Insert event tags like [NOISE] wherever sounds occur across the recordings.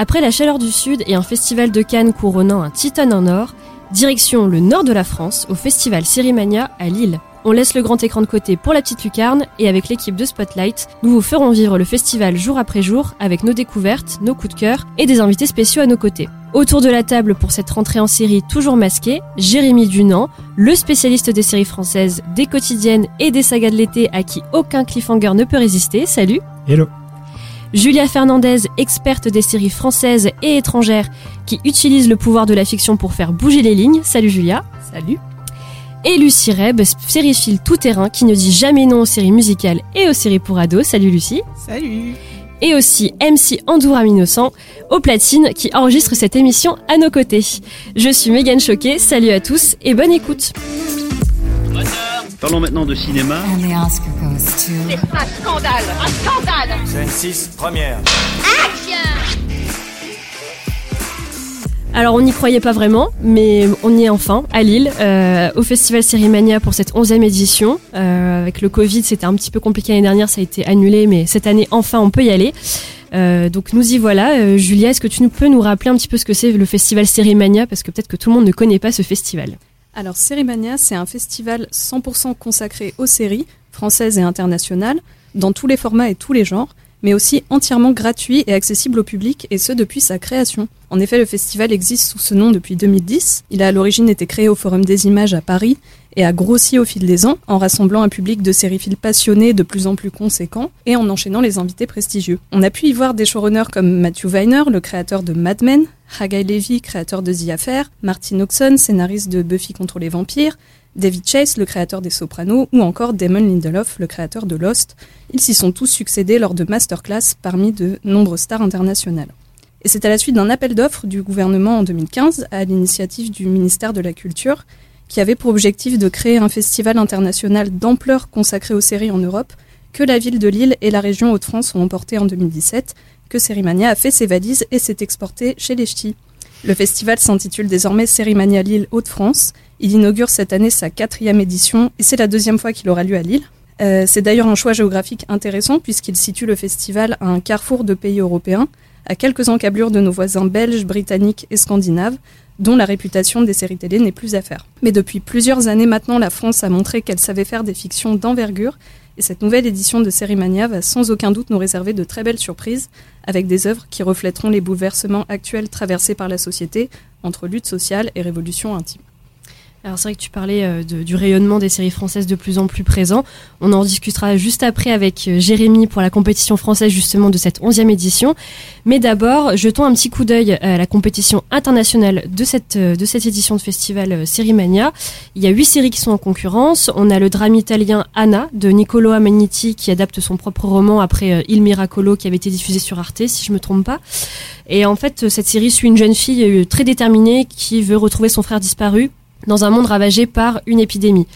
Après la chaleur du sud et un festival de Cannes couronnant un titane en or, direction le nord de la France au festival Sérimania à Lille. On laisse le grand écran de côté pour la petite lucarne et avec l'équipe de Spotlight, nous vous ferons vivre le festival jour après jour avec nos découvertes, nos coups de cœur et des invités spéciaux à nos côtés. Autour de la table pour cette rentrée en série toujours masquée, Jérémy Dunant, le spécialiste des séries françaises, des quotidiennes et des sagas de l'été à qui aucun cliffhanger ne peut résister. Salut Hello Julia Fernandez, experte des séries françaises et étrangères qui utilise le pouvoir de la fiction pour faire bouger les lignes. Salut Julia Salut et Lucie Reb, sériephile tout-terrain qui ne dit jamais non aux séries musicales et aux séries pour ados. Salut Lucie. Salut. Et aussi MC Andoura Innocent au platine qui enregistre cette émission à nos côtés. Je suis Megan Choquet, salut à tous et bonne écoute. Parlons maintenant de cinéma. C'est un scandale, un scandale Scène 6, première. Alors on n'y croyait pas vraiment, mais on y est enfin à Lille, euh, au Festival Sérimania pour cette 11e édition. Euh, avec le Covid, c'était un petit peu compliqué l'année dernière, ça a été annulé, mais cette année enfin on peut y aller. Euh, donc nous y voilà. Julia, est-ce que tu peux nous rappeler un petit peu ce que c'est le Festival Sérimania? Parce que peut-être que tout le monde ne connaît pas ce festival. Alors Sérimania, c'est un festival 100% consacré aux séries, françaises et internationales, dans tous les formats et tous les genres mais aussi entièrement gratuit et accessible au public, et ce depuis sa création. En effet, le festival existe sous ce nom depuis 2010. Il a à l'origine été créé au Forum des Images à Paris et a grossi au fil des ans en rassemblant un public de sériphiles passionnés de plus en plus conséquent et en enchaînant les invités prestigieux. On a pu y voir des showrunners comme Matthew Weiner, le créateur de Mad Men, Haggai Levy, créateur de The Affair, Martin Oxon, scénariste de Buffy contre les vampires, David Chase, le créateur des Sopranos, ou encore Damon Lindelof, le créateur de Lost. Ils s'y sont tous succédés lors de masterclass parmi de nombreuses stars internationales. Et c'est à la suite d'un appel d'offres du gouvernement en 2015, à l'initiative du ministère de la Culture, qui avait pour objectif de créer un festival international d'ampleur consacré aux séries en Europe, que la ville de Lille et la région Hauts-de-France ont emporté en 2017, que Sérimania a fait ses valises et s'est exporté chez les Ch'tis. Le festival s'intitule désormais Sérimania Lille Hauts-de-France il inaugure cette année sa quatrième édition et c'est la deuxième fois qu'il aura lieu à Lille. Euh, c'est d'ailleurs un choix géographique intéressant puisqu'il situe le festival à un carrefour de pays européens, à quelques encablures de nos voisins belges, britanniques et scandinaves, dont la réputation des séries télé n'est plus à faire. Mais depuis plusieurs années maintenant, la France a montré qu'elle savait faire des fictions d'envergure, et cette nouvelle édition de Sérimania va sans aucun doute nous réserver de très belles surprises, avec des œuvres qui reflèteront les bouleversements actuels traversés par la société entre lutte sociale et révolution intime. Alors c'est vrai que tu parlais euh, du rayonnement des séries françaises de plus en plus présent. On en discutera juste après avec euh, Jérémy pour la compétition française justement de cette onzième édition. Mais d'abord, jetons un petit coup d'œil à la compétition internationale de cette, euh, de cette édition de festival Sérimania. Il y a huit séries qui sont en concurrence. On a le drame italien Anna de Niccolo Amagniti qui adapte son propre roman après Il Miracolo qui avait été diffusé sur Arte si je me trompe pas. Et en fait, cette série suit une jeune fille très déterminée qui veut retrouver son frère disparu dans un monde ravagé par une épidémie.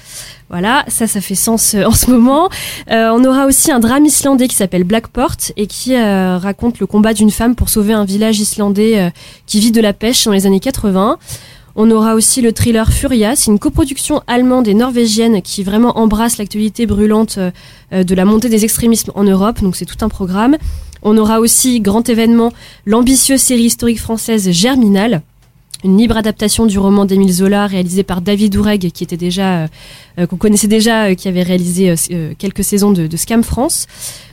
Voilà, ça, ça fait sens euh, [LAUGHS] en ce moment. Euh, on aura aussi un drame islandais qui s'appelle Blackport et qui euh, raconte le combat d'une femme pour sauver un village islandais qui vit de la pêche dans les années 80. On aura aussi le thriller Furia, c'est une coproduction allemande et norvégienne qui vraiment embrasse l'actualité brûlante de la montée des extrémismes en Europe, donc c'est tout un programme. On aura aussi, grand événement, l'ambitieuse série historique française Germinal, une libre adaptation du roman d'Émile Zola réalisé par David Oureg qui était déjà euh, qu'on connaissait déjà euh, qui avait réalisé euh, quelques saisons de, Scam France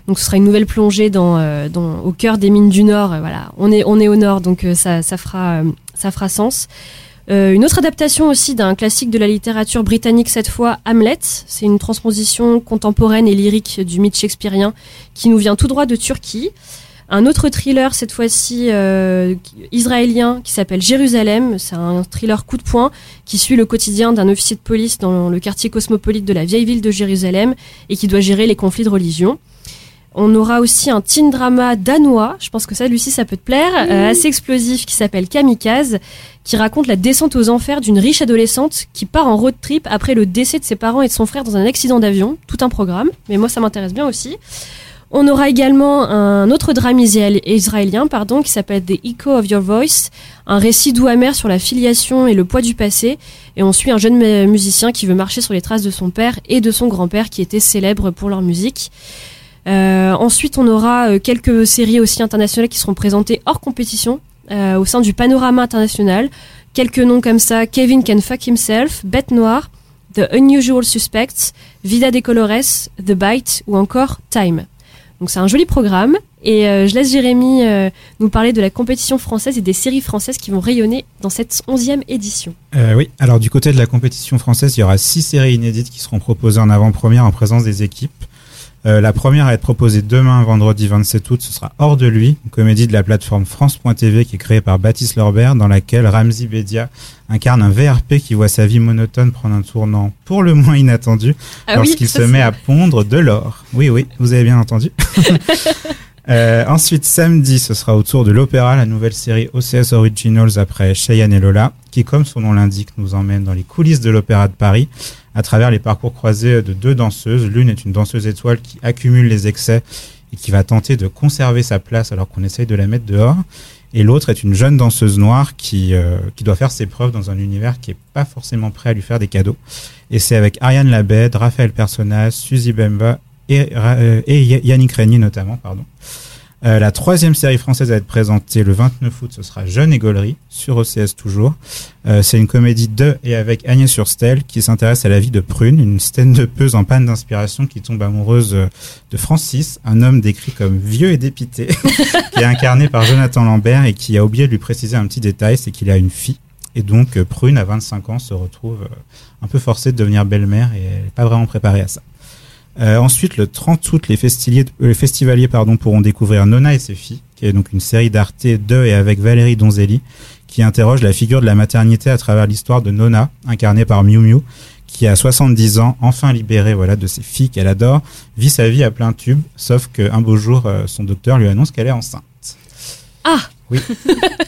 donc ce sera une nouvelle plongée dans, dans au cœur des mines du Nord voilà on est on est au Nord donc ça ça fera ça fera sens une autre adaptation aussi d'un classique de la littérature britannique cette fois, Hamlet. C'est une transposition contemporaine et lyrique du mythe shakespearien qui nous vient tout droit de Turquie. Un autre thriller, cette fois-ci euh, israélien, qui s'appelle Jérusalem. C'est un thriller coup de poing qui suit le quotidien d'un officier de police dans le quartier cosmopolite de la vieille ville de Jérusalem et qui doit gérer les conflits de religion. On aura aussi un teen drama danois, je pense que ça, Lucie, ça peut te plaire, euh, assez explosif, qui s'appelle Kamikaze, qui raconte la descente aux enfers d'une riche adolescente qui part en road trip après le décès de ses parents et de son frère dans un accident d'avion. Tout un programme, mais moi ça m'intéresse bien aussi. On aura également un autre drame israélien pardon, qui s'appelle The Echo of Your Voice, un récit doux amer sur la filiation et le poids du passé. Et on suit un jeune musicien qui veut marcher sur les traces de son père et de son grand-père qui étaient célèbres pour leur musique. ensuite, on aura quelques séries aussi internationales qui seront présentées hors compétition au sein du panorama international. Quelques noms comme ça Kevin Can Fuck Himself, Bête Noire, The Unusual Suspects, Vida de Colores, The Bite ou encore Time. Donc c'est un joli programme et euh, je laisse Jérémy euh, nous parler de la compétition française et des séries françaises qui vont rayonner dans cette onzième édition. Euh, oui, alors du côté de la compétition française, il y aura six séries inédites qui seront proposées en avant-première en présence des équipes. Euh, la première à être proposée demain, vendredi 27 août, ce sera Hors de lui, une comédie de la plateforme France.tv qui est créée par Baptiste Lorbert, dans laquelle Ramzi Bedia incarne un VRP qui voit sa vie monotone prendre un tournant pour le moins inattendu ah lorsqu'il se met à pondre de l'or. Oui, oui, vous avez bien entendu. [LAUGHS] Euh, ensuite, samedi, ce sera au tour de l'Opéra, la nouvelle série OCS Originals après Cheyenne et Lola, qui, comme son nom l'indique, nous emmène dans les coulisses de l'Opéra de Paris à travers les parcours croisés de deux danseuses. L'une est une danseuse étoile qui accumule les excès et qui va tenter de conserver sa place alors qu'on essaye de la mettre dehors. Et l'autre est une jeune danseuse noire qui, euh, qui doit faire ses preuves dans un univers qui est pas forcément prêt à lui faire des cadeaux. Et c'est avec Ariane Labed, Raphaël Personnaz, Suzy Bemba et, euh, Yannick Régnier notamment, pardon. Euh, la troisième série française à être présentée le 29 août, ce sera Jeune et Gaulerie, sur OCS toujours. Euh, c'est une comédie de et avec Agnès Surstel qui s'intéresse à la vie de Prune, une de peuse en panne d'inspiration qui tombe amoureuse de Francis, un homme décrit comme vieux et dépité, [LAUGHS] qui est incarné par Jonathan Lambert et qui a oublié de lui préciser un petit détail, c'est qu'il a une fille. Et donc Prune, à 25 ans, se retrouve un peu forcée de devenir belle-mère et elle n'est pas vraiment préparée à ça. Euh, ensuite, le 30 août, les, les festivaliers pardon, pourront découvrir Nona et ses filles, qui est donc une série d'Arte de et avec Valérie Donzelli, qui interroge la figure de la maternité à travers l'histoire de Nona, incarnée par Miu Miu, qui a 70 ans, enfin libérée voilà, de ses filles qu'elle adore, vit sa vie à plein tube, sauf qu'un beau jour, euh, son docteur lui annonce qu'elle est enceinte. Ah Oui.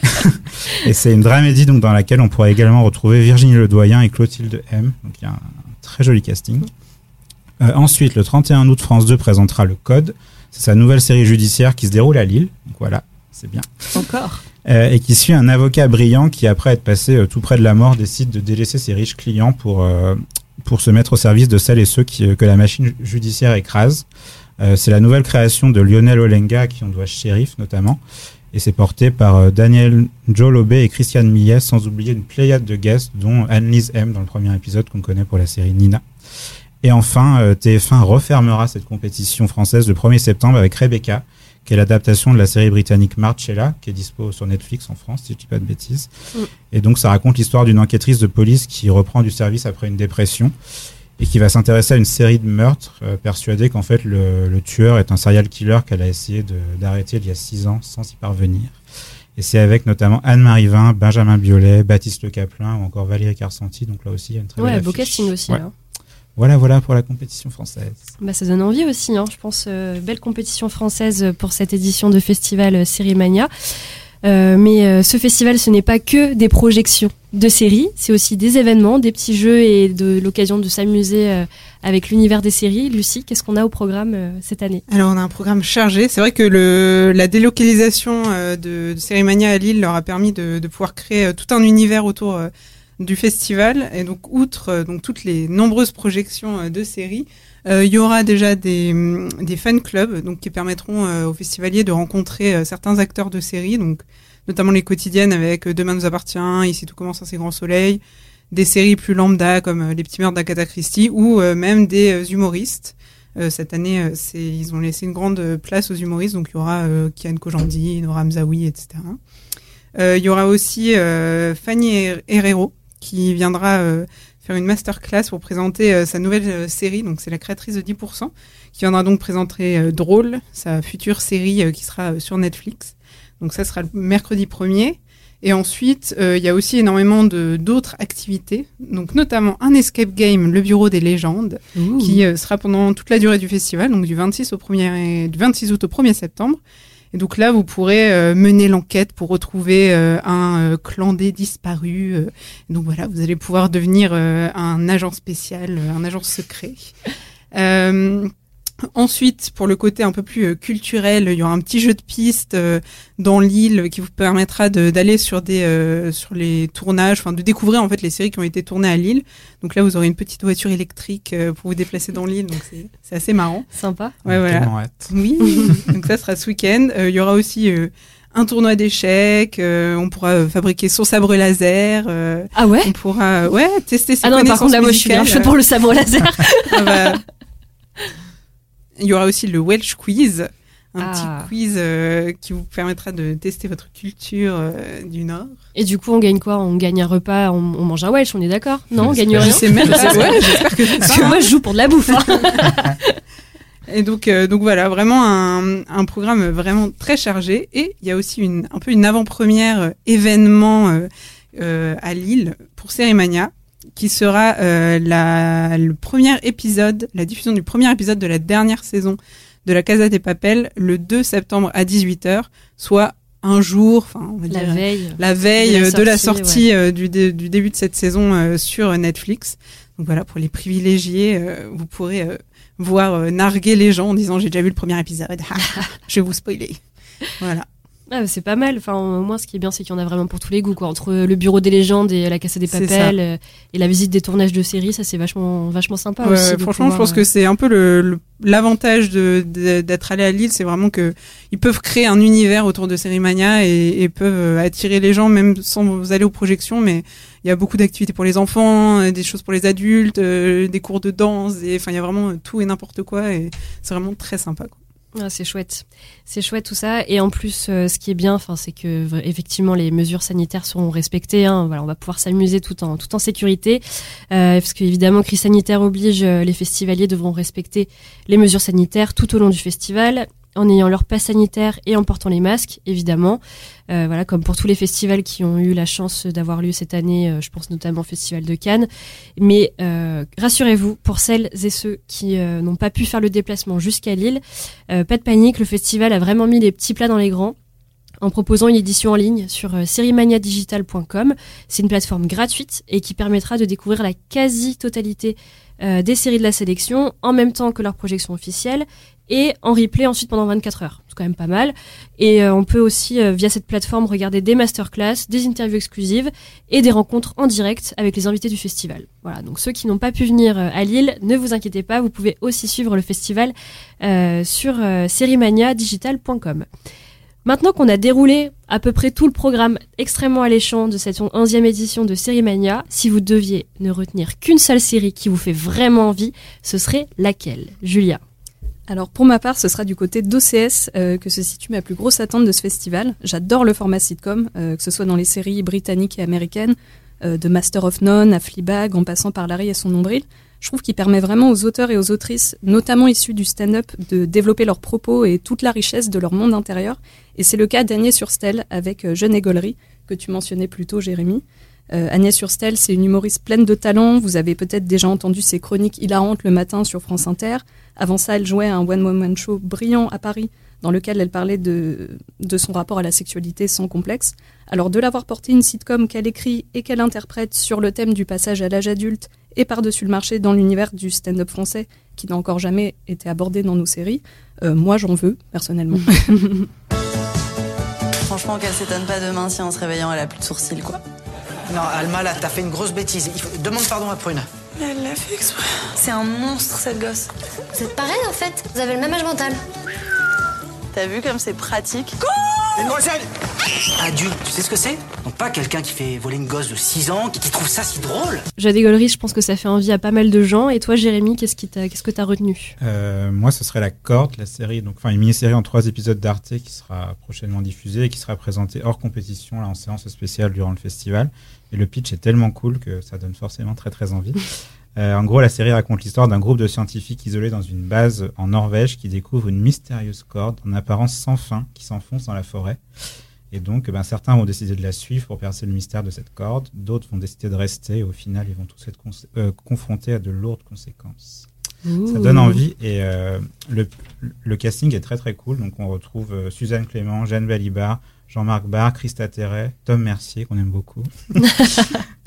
[LAUGHS] et c'est une dramédie donc, dans laquelle on pourra également retrouver Virginie Ledoyen et Clotilde M. Donc il y a un très joli casting. Euh, ensuite, le 31 août, France 2 présentera Le Code. C'est sa nouvelle série judiciaire qui se déroule à Lille. Donc voilà, c'est bien. Encore. Euh, et qui suit un avocat brillant qui, après être passé euh, tout près de la mort, décide de délaisser ses riches clients pour, pour se mettre au service de celles et ceux qui, que la machine judiciaire écrase. c'est la nouvelle création de Lionel Olenga, qui on doit shérif notamment. Et c'est porté par Daniel Jolobé et Christiane Millet, sans oublier une pléiade de guests, dont Anne-Lise M dans le premier épisode qu'on connaît pour la série Nina. Et enfin, euh, TF1 refermera cette compétition française le 1er septembre avec Rebecca, qui est l'adaptation de la série britannique Marcella, qui est dispo sur Netflix en France, si je dis pas de bêtises. Mm. Et donc, ça raconte l'histoire d'une enquêtrice de police qui reprend du service après une dépression et qui va s'intéresser à une série de meurtres, euh, persuadée qu'en fait, le, tueur est un serial killer qu'elle a essayé d'arrêter il y a six ans sans y parvenir. Et c'est avec notamment Anne-Marie Vin, Benjamin Biolay, Baptiste Le Caplin ou encore Valérie Carcenti. Donc là aussi, il y a une très ouais, beau casting aussi. Hein. Voilà, voilà pour la compétition française. Bah, ça donne envie aussi, hein. je pense. Euh, belle compétition française pour cette édition de festival euh, Série Mania. Euh, mais ce festival, ce n'est pas que des projections de séries, c'est aussi des événements, des petits jeux et de l'occasion de s'amuser avec l'univers des séries. Lucie, qu'est-ce qu'on a au programme cette année? Alors, on a un programme chargé. C'est vrai que le, la délocalisation de, de Série Mania à Lille leur a permis de, de pouvoir créer tout un univers autour du festival. Et donc, outre euh, donc toutes les nombreuses projections euh, de séries, euh, il y aura déjà des, mm, des fan clubs donc qui permettront aux festivaliers de rencontrer certains acteurs de séries, donc notamment les quotidiennes avec Demain nous appartient, Ici tout commence à ses grands soleils, des séries plus lambda comme Les petits meurtres d'Agatha Christie ou même des humoristes. cette année, c'est ils ont laissé une grande place aux humoristes, donc il y aura Kian Kojandi, Nora Mzaoui, etc. il y aura aussi Fanny Herrero, qui viendra euh, faire une masterclass pour présenter euh, sa nouvelle euh, série. Donc, c'est la créatrice de 10%, qui viendra donc présenter Drôle, sa future série qui sera sur Netflix. Donc, ça sera le mercredi 1er. Et ensuite, il y a aussi énormément d'autres activités, donc notamment un escape game, le Bureau des légendes, qui sera pendant toute la durée du festival, donc du 26 au 1er, du 26 août au 1er septembre. Et donc là, vous pourrez euh, mener l'enquête pour retrouver euh, un euh, clandé disparu. donc voilà, vous allez pouvoir devenir un agent spécial, un agent secret. Ensuite, pour le côté un peu plus euh, culturel, il y aura un petit jeu de piste euh, dans l'île qui vous permettra de- d'aller sur des euh, sur les tournages, enfin de découvrir en fait les séries qui ont été tournées à Lille. Donc là, vous aurez une petite voiture électrique euh, pour vous déplacer dans l'île, donc c'est- c'est assez marrant. Sympa. Ouais, voilà. Oui, [LAUGHS] donc ça sera ce week-end. Euh, Il y aura aussi euh, un tournoi d'échecs. euh, on pourra euh, fabriquer son sabre laser. euh, Ah ouais? on pourra ouais tester ses Ah non, par contre, là, moi, je suis bien pour le sabre laser. [LAUGHS] Ah bah. Il y aura aussi le Welsh Quiz, un Ah. petit quiz euh, qui vous permettra de tester votre culture euh, du Nord. Et du coup, on gagne quoi? On gagne un repas, on, on mange un Welsh, on est d'accord? Non, on gagne rien? Je sais même [LAUGHS] pas. Ouais, j'espère que c'est Parce que moi, je joue pour de la bouffe. hein. [LAUGHS] Et donc, euh, donc voilà, vraiment un, un programme vraiment très chargé. Et il y a aussi une, un peu une avant-première euh, événement euh, euh, à Lille pour Cérémania, qui sera euh, la, le premier épisode, la diffusion du premier épisode de la dernière saison de la Casa des Papels le 2 septembre à 18h, soit un jour, enfin on va La dire veille. la veille de la euh, de la sortie, sortie euh, du, dé- du début de cette saison euh, sur Netflix. Donc voilà, pour les privilégiés, euh, vous pourrez euh, voir euh, narguer les gens en disant j'ai déjà vu le premier épisode, [LAUGHS] je vais vous spoiler. Voilà. Ah, c'est pas mal. Enfin, au moins, ce qui est bien, c'est qu'il y en a vraiment pour tous les goûts. Quoi. Entre le bureau des légendes et la Casa des Papels euh, et la visite des tournages de séries, ça c'est vachement, vachement sympa Ouais, aussi. franchement, pouvoir, je pense euh, que c'est un peu le- le- l'avantage de, d'être allé à Lille, c'est vraiment que ils peuvent créer un univers autour de Sérimania et, et peuvent euh, attirer les gens même sans aller aux projections. Mais il y a beaucoup d'activités pour les enfants, euh, des choses pour les adultes, euh, des cours de danse, et enfin il y a vraiment euh, tout et n'importe quoi et c'est vraiment très sympa. Quoi. Ah, c'est chouette, c'est chouette tout ça. Et en plus, euh, ce qui est bien, enfin, c'est que effectivement les mesures sanitaires seront respectées. Hein. Voilà, on va pouvoir s'amuser tout en tout sécurité, euh, parce qu'évidemment, crise sanitaire oblige, euh, les festivaliers devront respecter les mesures sanitaires tout au long du festival, en ayant leur passe sanitaire et en portant les masques, évidemment. Euh, voilà, comme pour tous les festivals qui ont eu la chance d'avoir lieu cette année, euh, je pense notamment au Festival de Cannes. Mais euh, rassurez-vous, pour celles et ceux qui n'ont pas pu faire le déplacement jusqu'à Lille, pas de panique, le festival a vraiment mis les petits plats dans les grands en proposant une édition en ligne sur euh, seriemaniadigital.com. C'est une plateforme gratuite et qui permettra de découvrir la quasi-totalité euh, des séries de la sélection en même temps que leur projection officielle et en replay ensuite pendant 24 heures. C'est quand même pas mal. Et euh, on peut aussi, via cette plateforme, regarder des masterclass, des interviews exclusives et des rencontres en direct avec les invités du festival. Voilà, donc ceux qui n'ont pas pu venir à Lille, ne vous inquiétez pas, vous pouvez aussi suivre le festival sur seriemaniadigital.com. Maintenant qu'on a déroulé à peu près tout le programme extrêmement alléchant de cette 11e édition de Seriemania, si vous deviez ne retenir qu'une seule série qui vous fait vraiment envie, ce serait laquelle Julia? Alors pour ma part, ce sera du côté d'OCS euh, que se situe ma plus grosse attente de ce festival. J'adore le format sitcom, euh, que ce soit dans les séries britanniques et américaines, euh, de Master of None à Fleabag, en passant par Larry et son nombril. Je trouve qu'il permet vraiment aux auteurs et aux autrices, notamment issus du stand-up, de développer leurs propos et toute la richesse de leur monde intérieur. Et c'est le cas d'Agnès Surstel avec euh, Jeune Égolerie, que tu mentionnais plus tôt, Jérémy. Euh, Agnès Surstel, c'est une humoriste pleine de talent. Vous avez peut-être déjà entendu ses chroniques hilarantes le matin sur France Inter. Avant ça, elle jouait un one-woman show brillant à Paris, dans lequel elle parlait de, de son rapport à la sexualité sans complexe. Alors de l'avoir porté une sitcom qu'elle écrit et qu'elle interprète sur le thème du passage à l'âge adulte et par-dessus le marché dans l'univers du stand-up français, qui n'a encore jamais été abordé dans nos séries, euh, moi j'en veux, personnellement. [LAUGHS] Franchement, qu'elle s'étonne pas demain si en se réveillant, elle a plus de sourcils, quoi. Non, Alma, là, t'as fait une grosse bêtise. Il faut- Demande pardon à Prune. Elle l'a fait exprès. C'est un monstre, cette gosse. Vous êtes pareil en fait, vous avez le même âge mental. T'as vu comme c'est pratique? Une grosselle Adulte, tu sais ce que c'est? Donc pas quelqu'un qui fait voler une gosse de 6 ans, qui, qui trouve ça si drôle? Jade Gaulerie, je pense que ça fait envie à pas mal de gens. Et toi, Jérémy, qu'est-ce qui t'a- qu'est-ce que t'as retenu? Euh, moi, ce serait La Corde, la série, donc enfin une mini-série en trois épisodes d'Arte qui sera prochainement diffusée et qui sera présentée hors compétition là en séance spéciale durant le festival. Et le pitch est tellement cool que ça donne forcément très très envie. [LAUGHS] Euh, en gros, la série raconte l'histoire d'un groupe de scientifiques isolés dans une base en Norvège qui découvre une mystérieuse corde en apparence sans fin qui s'enfonce dans la forêt. Et donc, ben, certains vont décider de la suivre pour percer le mystère de cette corde, d'autres vont décider de rester et au final, ils vont tous être euh, confrontés à de lourdes conséquences. Ça donne envie et euh, le, le casting est très très cool. Donc on retrouve Suzanne Clément, Jeanne Balibar, Jean-Marc Barr, Christa Terret, Tom Mercier qu'on aime beaucoup, [LAUGHS]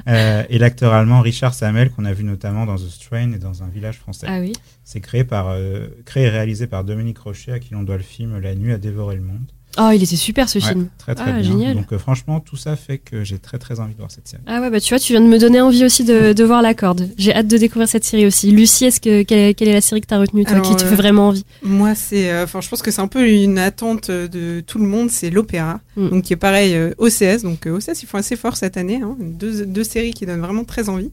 Euh, et l'acteur allemand Richard Samel, qu'on a vu notamment dans The Strain et dans un village français. Ah oui. C'est créé, par, euh, créé et réalisé par Dominique Rocher, à qui l'on doit le film La nuit a dévoré le monde. Oh, il était super ce Ouais, film. Très très Ah, bien. génial. Donc euh, franchement, tout ça fait que j'ai très très envie de voir cette série. Ah ouais, bah tu vois, tu viens de me donner envie aussi de, de voir la corde. J'ai hâte de découvrir cette série aussi. Lucie, est-ce que quelle, est- quelle est la série que t'as retenue, toi, Alors, qui te euh, fait vraiment envie? Moi, c'est, euh, enfin, je pense que c'est un peu une attente de tout le monde, c'est l'opéra, Mm. donc qui est pareil euh, OCS. Donc euh, OCS, ils font assez fort cette année, hein, deux, deux séries qui donnent vraiment très envie.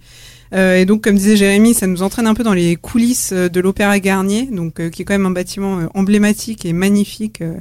Euh, et donc, comme disait Jérémy, ça nous entraîne un peu dans les coulisses de l'Opéra Garnier, donc euh, qui est quand même un bâtiment euh, emblématique et magnifique euh,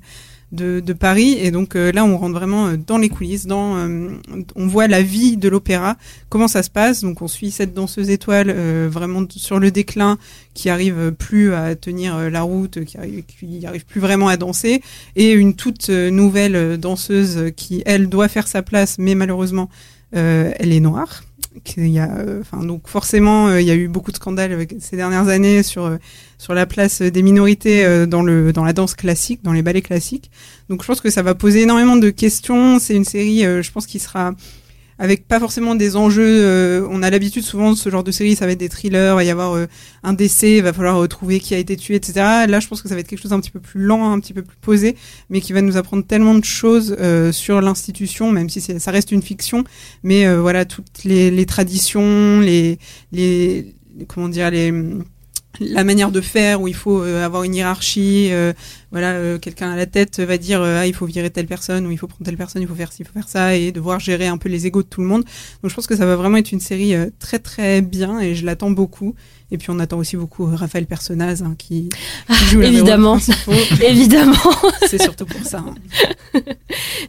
de, de Paris. Et donc euh, là, on rentre vraiment euh, dans les coulisses, dans, euh, on voit la vie de l'opéra, comment ça se passe. Donc, on suit cette danseuse étoile vraiment sur le déclin, qui arrive plus à tenir la route, qui arrive, qui arrive plus vraiment à danser, et une toute nouvelle danseuse qui, elle, doit faire sa place, mais malheureusement, elle est noire. Qu'il y a, euh, enfin, donc forcément, euh, il y a eu beaucoup de scandales avec- ces dernières années sur euh, sur la place des minorités euh, dans le dans la danse classique, dans les ballets classiques. Donc je pense que ça va poser énormément de questions. C'est une série, euh, je pense, qui sera avec pas forcément des enjeux. euh, on a l'habitude souvent de ce genre de série, ça va être des thrillers, il va y avoir euh, un décès, il va falloir trouver qui a été tué, etc. Là, je pense que ça va être quelque chose d'un petit peu plus lent, un petit peu plus posé, mais qui va nous apprendre tellement de choses euh, sur l'institution, même si ça reste une fiction. Mais voilà, toutes les, les traditions, les, les comment dire, les la manière de faire où il faut euh, avoir une hiérarchie euh, voilà euh, quelqu'un à la tête va dire euh, ah il faut virer telle personne ou il faut prendre telle personne il faut faire ci il faut faire ça et devoir gérer un peu les égos de tout le monde donc je pense que ça va vraiment être une série euh, très très bien et je l'attends beaucoup et puis on attend aussi beaucoup euh, Raphaël Personnaz hein, qui, qui joue rôles évidemment. [LAUGHS] Évidemment. [LAUGHS] c'est surtout pour ça hein. [LAUGHS]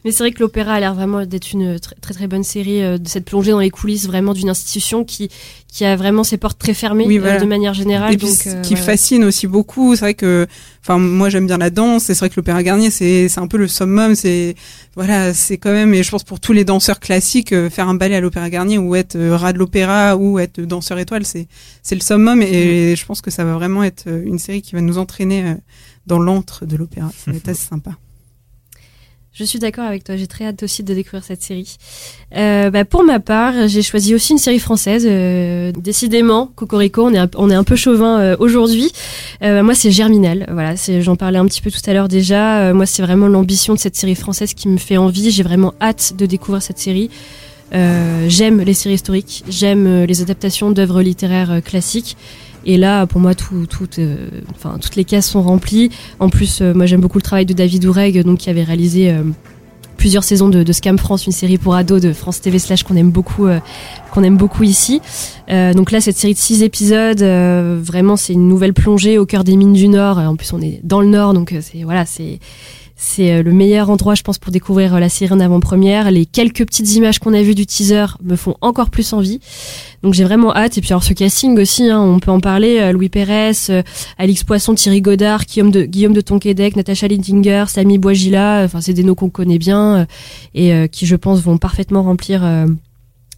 Mais c'est vrai que l'opéra a l'air vraiment d'être une très, très bonne série, euh, de cette plongée dans les coulisses vraiment d'une institution qui qui a vraiment ses portes très fermées Oui, euh, voilà. de manière générale. Et puis, donc, ce euh, qui ouais, ouais. fascine aussi beaucoup, c'est vrai que, enfin, moi j'aime bien la danse. et C'est vrai que l'opéra Garnier, c'est c'est un peu le summum. C'est voilà, c'est quand même. Et je pense pour tous les danseurs classiques, euh, faire un ballet à l'opéra Garnier ou être rat de l'opéra ou être danseur étoile, c'est c'est le summum. Et je pense que ça va vraiment être une série qui va nous entraîner dans l'antre de l'opéra. Ça va être [LAUGHS] assez sympa. Je suis d'accord avec toi, j'ai très hâte aussi de découvrir cette série. Euh, bah, pour ma part, j'ai choisi aussi une série française. euh, décidément, Cocorico, on est un, peu chauvin euh, aujourd'hui. Euh, moi, c'est Germinal. Voilà, j'en parlais un petit peu tout à l'heure déjà. Euh, moi, c'est vraiment l'ambition de cette série française qui me fait envie. J'ai vraiment hâte de découvrir cette série. Euh, j'aime les séries historiques, j'aime les adaptations d'œuvres littéraires classiques. Et là, pour moi, tout, tout, euh, toutes les cases sont remplies. En plus, euh, moi, j'aime beaucoup le travail de David Oureg, donc qui avait réalisé euh, plusieurs saisons de, de Scam France, une série pour ados de France TV slash qu'on aime beaucoup, euh, qu'on aime beaucoup ici. Euh, donc là, cette série de six épisodes, euh, vraiment, c'est une nouvelle plongée au cœur des mines du Nord. En plus, on est dans le Nord, donc c'est voilà, c'est c'est euh, le meilleur endroit, je pense, pour découvrir euh, la série en avant-première. Les quelques petites images qu'on a vues du teaser me font encore plus envie. Donc j'ai vraiment hâte. Et puis alors ce casting aussi, hein, on peut en parler. euh, Louis Pérez, Alix Poisson, Thierry Godard, Guillaume de, Guillaume de Tonquédec, Natacha Lindinger, Samy Boisgila. Enfin, c'est des noms qu'on connaît bien et euh, qui, je pense, vont parfaitement remplir euh,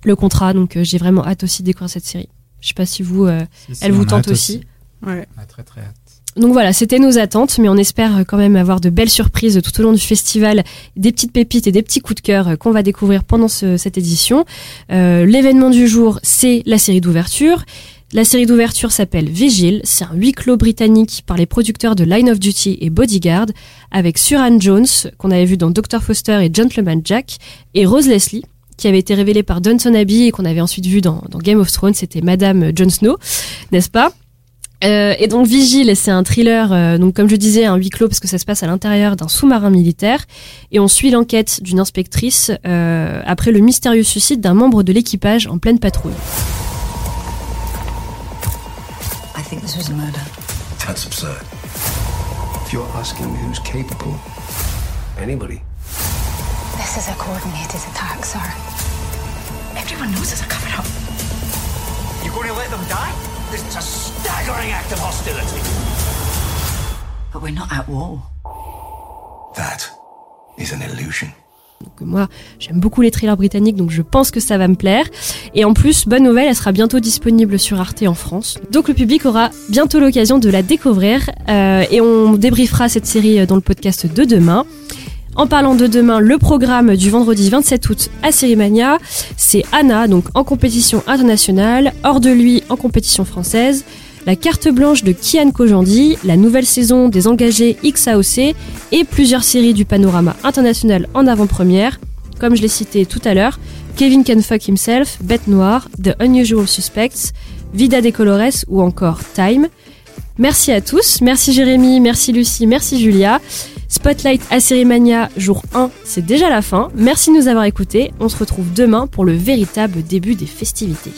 le contrat. Donc euh, j'ai vraiment hâte aussi de découvrir cette série. Je sais pas si vous, euh, Si, si, elle vous tente aussi. Ouais. On a très très hâte. Donc voilà, c'était nos attentes, mais on espère quand même avoir de belles surprises tout au long du festival, des petites pépites et des petits coups de cœur qu'on va découvrir pendant ce- cette édition. Euh, L'événement du jour, c'est la série d'ouverture. La série d'ouverture s'appelle Vigil, c'est un huis clos britannique par les producteurs de Line of Duty et Bodyguard, avec Suran Jones, qu'on avait vu dans Dr. Foster et Gentleman Jack, et Rose Leslie, qui avait été révélée par Downton Abbey et qu'on avait ensuite vu dans, dans Game of Thrones, c'était Madame Jon Snow, n'est-ce pas? Euh, et donc Vigile, c'est un thriller, euh, donc comme je disais, un huis clos parce que ça se passe à l'intérieur d'un sous-marin militaire, et on suit l'enquête d'une inspectrice euh, après le mystérieux suicide d'un membre de l'équipage en pleine patrouille. I think this was a murder. That's absurd. If you're asking me who's capable, anybody. This is a coordinated attack, sir. Everyone knows it's a cover up. You're going to let them die? This is a staggering act of hostility. But we're not at war. That is an illusion. Donc moi, j'aime beaucoup les thrillers britanniques, donc je pense que ça va me plaire. Et en plus, bonne nouvelle, elle sera bientôt disponible sur Arte en France. Donc le public aura bientôt l'occasion de la découvrir, euh, et on débriefera cette série dans le podcast de demain. En parlant de demain, le programme du vendredi 27 août à Sérimania, c'est Anna, donc en compétition internationale, hors de lui en compétition française, la carte blanche de Kian Kojandi, la nouvelle saison des engagés XAOC et plusieurs séries du panorama international en avant-première, comme je l'ai cité tout à l'heure, Kevin Can Fuck Himself, Bête Noire, The Unusual Suspects, Vida de Colores ou encore Time. Merci à tous, merci Jérémy, merci Lucie, merci Julia. Spotlight à Sérimania, jour 1, c'est déjà la fin. Merci de nous avoir écoutés. On se retrouve demain pour le véritable début des festivités.